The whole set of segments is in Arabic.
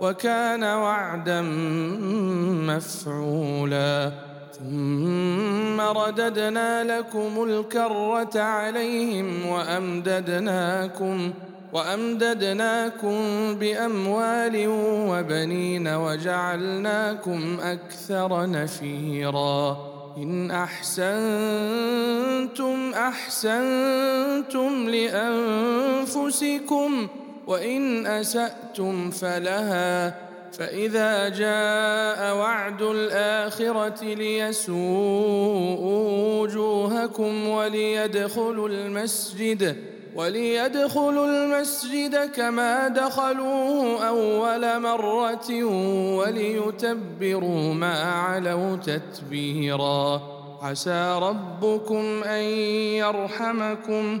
وكان وعدا مفعولا. ثم رددنا لكم الكرة عليهم وأمددناكم وأمددناكم بأموال وبنين وجعلناكم أكثر نفيرا. إن أحسنتم أحسنتم لأنفسكم ۖ وإن اساتم فلها فإذا جاء وعد الآخرة ليسوءوا وجوهكم وليدخلوا المسجد وليدخلوا المسجد كما دخلوه أول مرة وليتبروا ما علوا تتبيرا. عسى ربكم أن يرحمكم.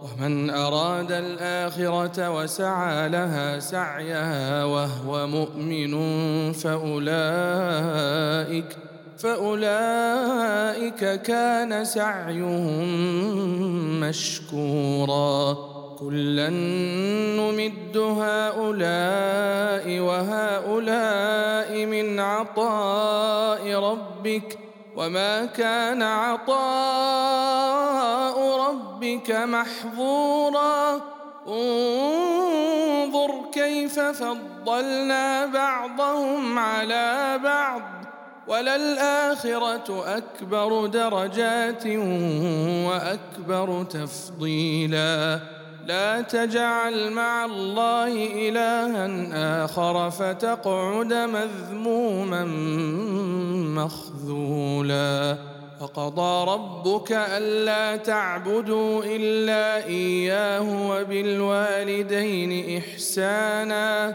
ومن أراد الآخرة وسعى لها سعيها وهو مؤمن فاولئك فأولئك كان سعيهم مشكورا. كلا نمد هؤلاء وهؤلاء من عطاء ربك وما كان عطاء ربك محظورا انظر كيف فضلنا بعضهم على بعض وللاخره اكبر درجات واكبر تفضيلا لا تجعل مع الله إلها آخر فتقعد مذموما مخذولا. وقضى ربك ألا تعبدوا إلا إياه وبالوالدين إحسانا.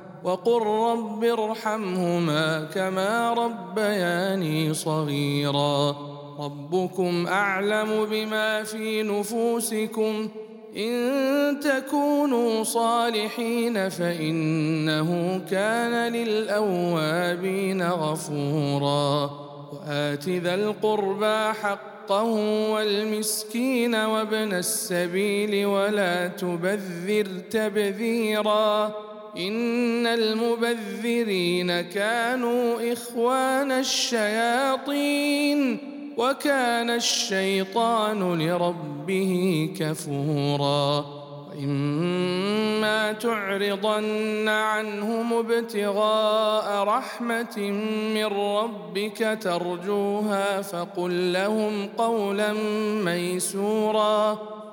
وقل رب ارحمهما كما ربياني صغيرا. ربكم أعلم بما في نفوسكم. إن تكونوا صالحين فإنه كان للأوابين غفورا. وآت ذا القربى حقه والمسكين وابن السبيل ولا تبذر تبذيرا. إن المبذرين كانوا إخوان الشياطين وكان الشيطان لربه كفورا وإما تعرضن عنهم ابتغاء رحمة من ربك ترجوها فقل لهم قولا ميسورا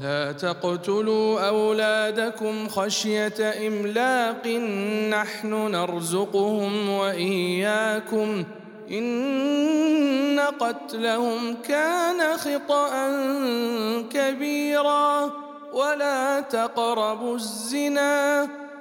ولا تقتلوا أولادكم خشية إملاق نحن نرزقهم وإياكم إن قتلهم كان خطأ كبيرا ولا تقربوا الزنا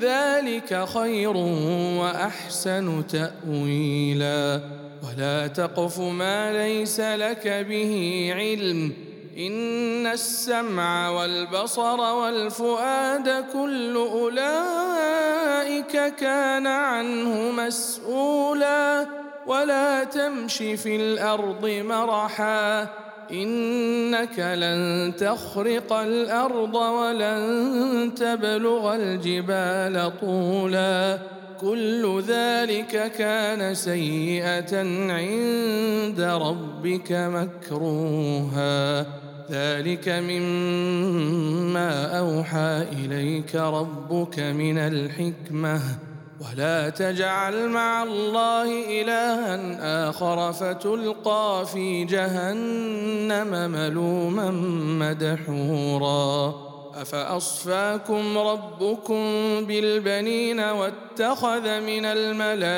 ذلك خير وأحسن تأويلا. ولا تقف ما ليس لك به علم. إن السمع والبصر والفؤاد كل أولئك كان عنه مسؤولا. ولا تمش في الأرض مرحا. إنك لن تخرق الأرض ولن تبلغ الجبال طولا. كل ذلك كان سيئة عند ربك مكروها. ذلك مما أوحى إليك ربك من الحكمة. ولا تجعل مع الله إلها آخر فتلقى في جهنم ملوما مدحورا. أفأصفاكم ربكم بالبنين واتخذ من الملائكة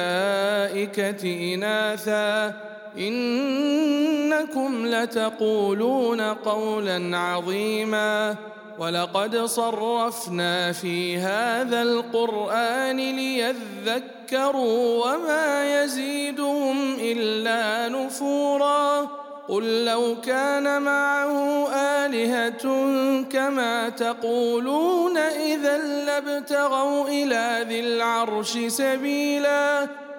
إناثا؟ إنكم لتقولون قولا عظيما. ولقد صرفنا في هذا القرآن ليذكروا وما يزيدهم إلا نفورا. قل لو كان معه آلهة كما تقولون إذا لابتغوا إلى ذي العرش سبيلا.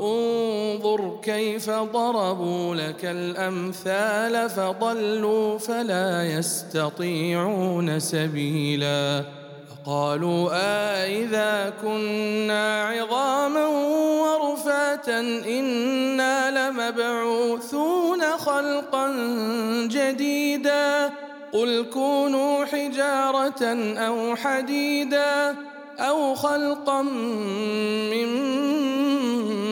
انظر كيف ضربوا لك الأمثال فضلوا فلا يستطيعون سبيلا. قالوا أإذا آه كنا عظاما ورفاتا إنا لمبعوثون خلقا جديدا. قل كونوا حجارة أو حديدا أو خلقا مما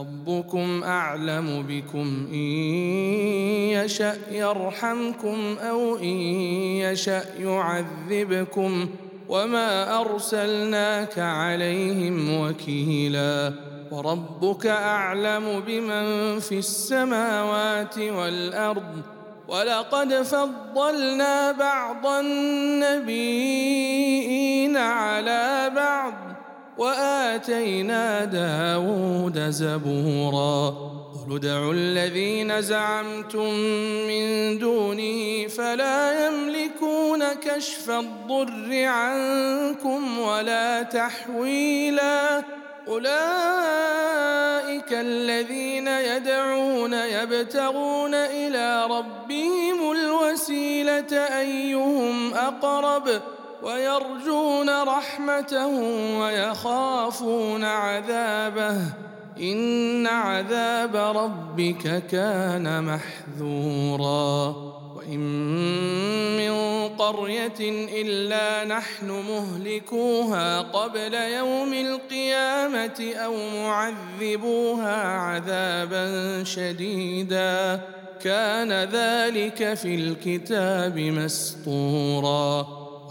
ربكم أعلم بكم إن يشأ يرحمكم أو إن يشأ يعذبكم وما أرسلناك عليهم وكيلا وربك أعلم بمن في السماوات والأرض ولقد فضلنا بعض النبيين على بعض وآتينا داود زبورا. قل ادعوا الذين زعمتم من دونه فلا يملكون كشف الضر عنكم ولا تحويلا. أولئك الذين يدعون يبتغون إلى ربهم الوسيلة أيهم أقرب ويرجون رحمته ويخافون عذابه. إن عذاب ربك كان محذورا. وإن من قرية إلا نحن مهلكوها قبل يوم القيامة أو معذبوها عذابا شديدا. كان ذلك في الكتاب مسطورا.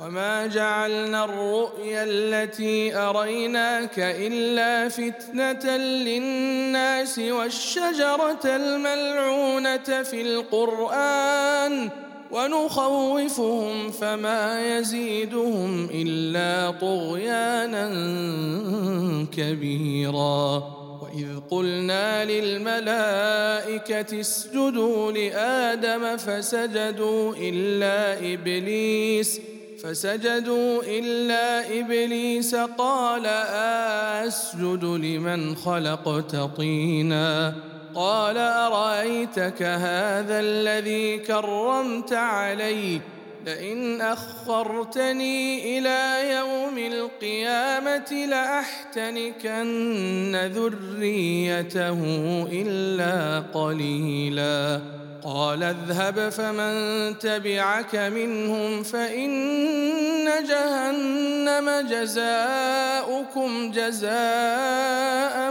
وما جعلنا الرؤيا التي اريناك الا فتنه للناس والشجره الملعونه في القران ونخوفهم فما يزيدهم الا طغيانا كبيرا واذ قلنا للملائكه اسجدوا لادم فسجدوا الا ابليس فسجدوا إلا إبليس قال أسجد لمن خلقت طينا. قال أرأيتك هذا الذي كرمت علي؟ لئن أخرتني إلى يوم القيامة لأحتنكن ذريته إلا قليلا. قال اذهب فمن تبعك منهم فإن جهنم جزاؤكم جزاء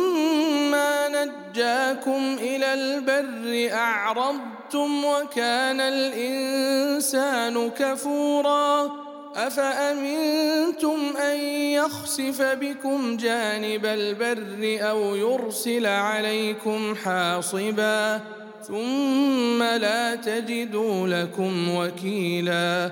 نجاكم إلى البر أعرضتم وكان الإنسان كفورا أفأمنتم أن يخسف بكم جانب البر أو يرسل عليكم حاصبا ثم لا تجدوا لكم وكيلا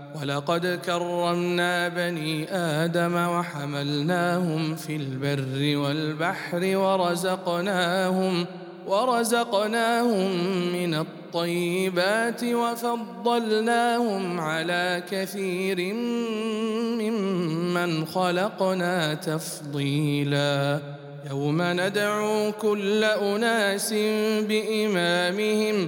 ولقد كرمنا بني آدم وحملناهم في البر والبحر ورزقناهم ورزقناهم من الطيبات وفضلناهم على كثير ممن خلقنا تفضيلا. يوم ندعو كل أناس بإمامهم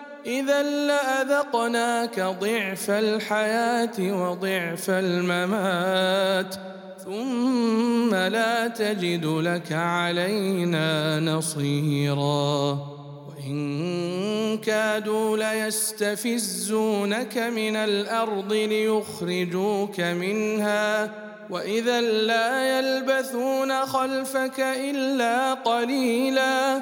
إذا لأذقناك ضعف الحياة وضعف الممات ثم لا تجد لك علينا نصيرا. وإن كادوا ليستفزونك من الأرض ليخرجوك منها. وإذا لا يلبثون خلفك إلا قليلا.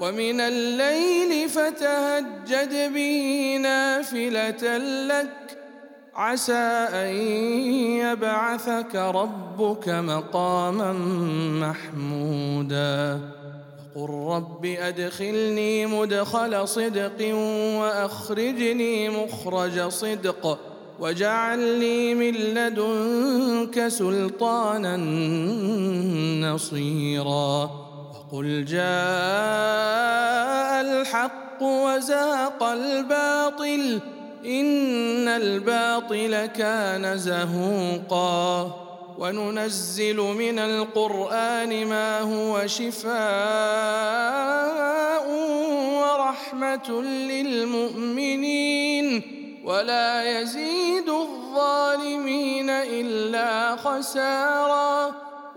ومن الليل فتهجد به نافلة لك. عسى أن يبعثك ربك مقاما محمودا. وقل رب أدخلني مدخل صدق وأخرجني مخرج صدق. واجعل لي من لدنك سلطانا نصيرا. وقل جاء الحق وزاق الباطل إن الباطل كان زهوقا. وننزل من القرآن ما هو شفاء ورحمة للمؤمنين. ولا يزيد الظالمين إلا خسارا.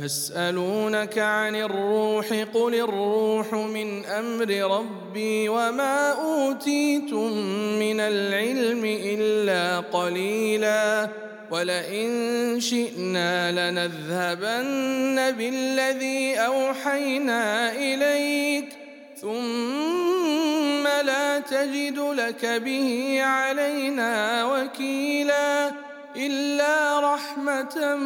ويسالونك عن الروح قل الروح من أمر ربي وما أوتيتم من العلم إلا قليلا ولئن شئنا لنذهبن بالذي أوحينا إليك ثم لا تجد لك به علينا وكيلا إلا رحمة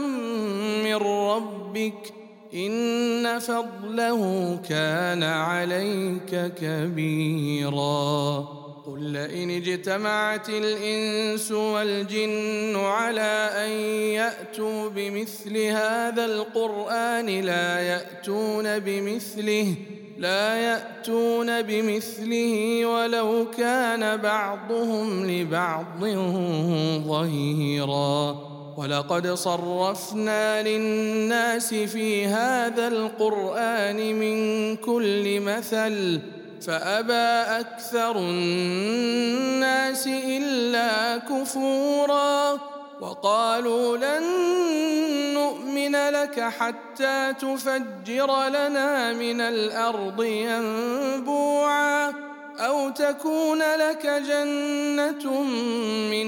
من ربك إن فضله كان عليك كبيرا. قل لئن اجتمعت الإنس والجن على أن يأتوا بمثل هذا القرآن لا يأتون بمثله. لا يأتون بمثله ولو كان بعضهم لبعض ظهيرا. ولقد صرفنا للناس في هذا القرآن من كل مثل فأبى أكثر الناس إلا كفورا. وقالوا لن نؤمن لك حتى تفجر لنا من الأرض ينبوعا أو تكون لك جنة من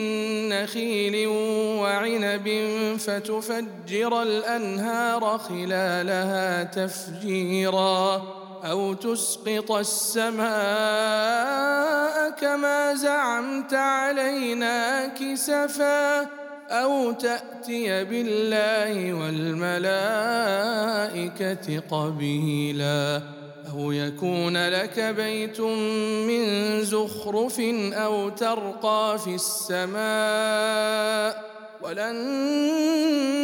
نخيل وعنب فتفجر الأنهار خلالها تفجيرا أو تسقط السماء كما زعمت علينا كسفا أو تأتي بالله والملائكة قبيلا أو يكون لك بيت من زخرف أو ترقى في السماء ولن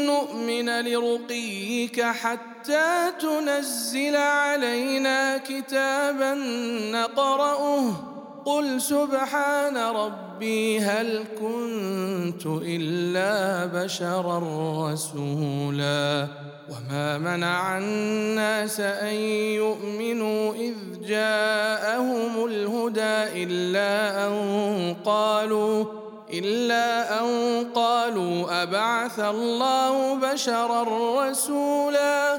نؤمن لرقيك حتى تنزل علينا كتابا نقرأه قل سبحان ربي هل كنت إلا بشرا رسولا وما منع الناس أن يؤمنوا إذ جاءهم الهدى إلا أن قالوا إلا أن قالوا أبعث الله بشرا رسولا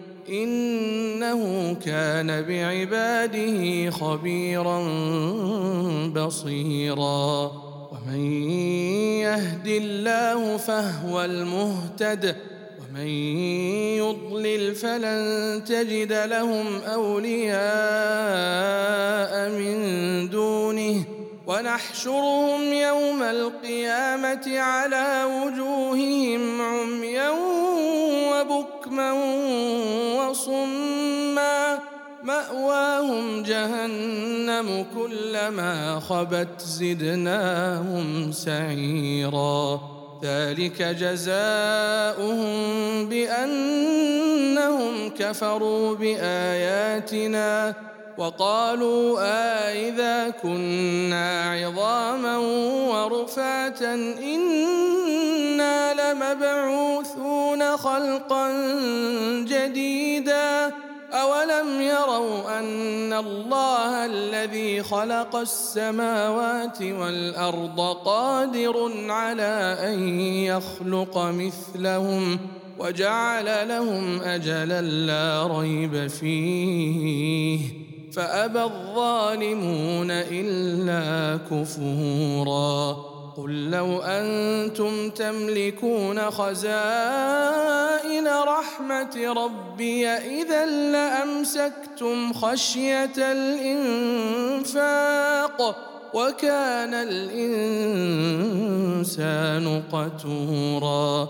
إنه كان بعباده خبيرا بصيرا. ومن يهد الله فهو المهتد ومن يضلل فلن تجد لهم أولياء من دونه. ونحشرهم يوم القيامة على وجوههم عميا وبكما وصما. مأواهم جهنم كلما خبت زدناهم سعيرا. ذلك جزاؤهم بأنهم كفروا بآياتنا. وقالوا آإذا كنا عظاما ورفاتا إنا لمبعوثون خلقا جديدا أولم يروا أن الله الذي خلق السماوات والأرض قادر على أن يخلق مثلهم وجعل لهم أجلا لا ريب فيه فأبى الظالمون إلا كفورا. قل لو أنتم تملكون خزائن رحمة ربي إذا لأمسكتم خشية الإنفاق وكان الإنسان قتورا.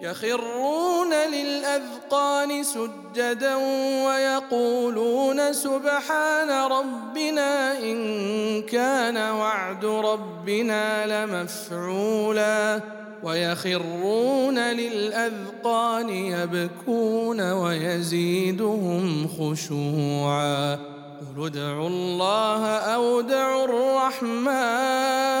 يخرون للأذقان سجدا ويقولون سبحان ربنا إن كان وعد ربنا لمفعولا ويخرون للأذقان يبكون ويزيدهم خشوعا قل ادعوا الله أو ادعوا الرحمن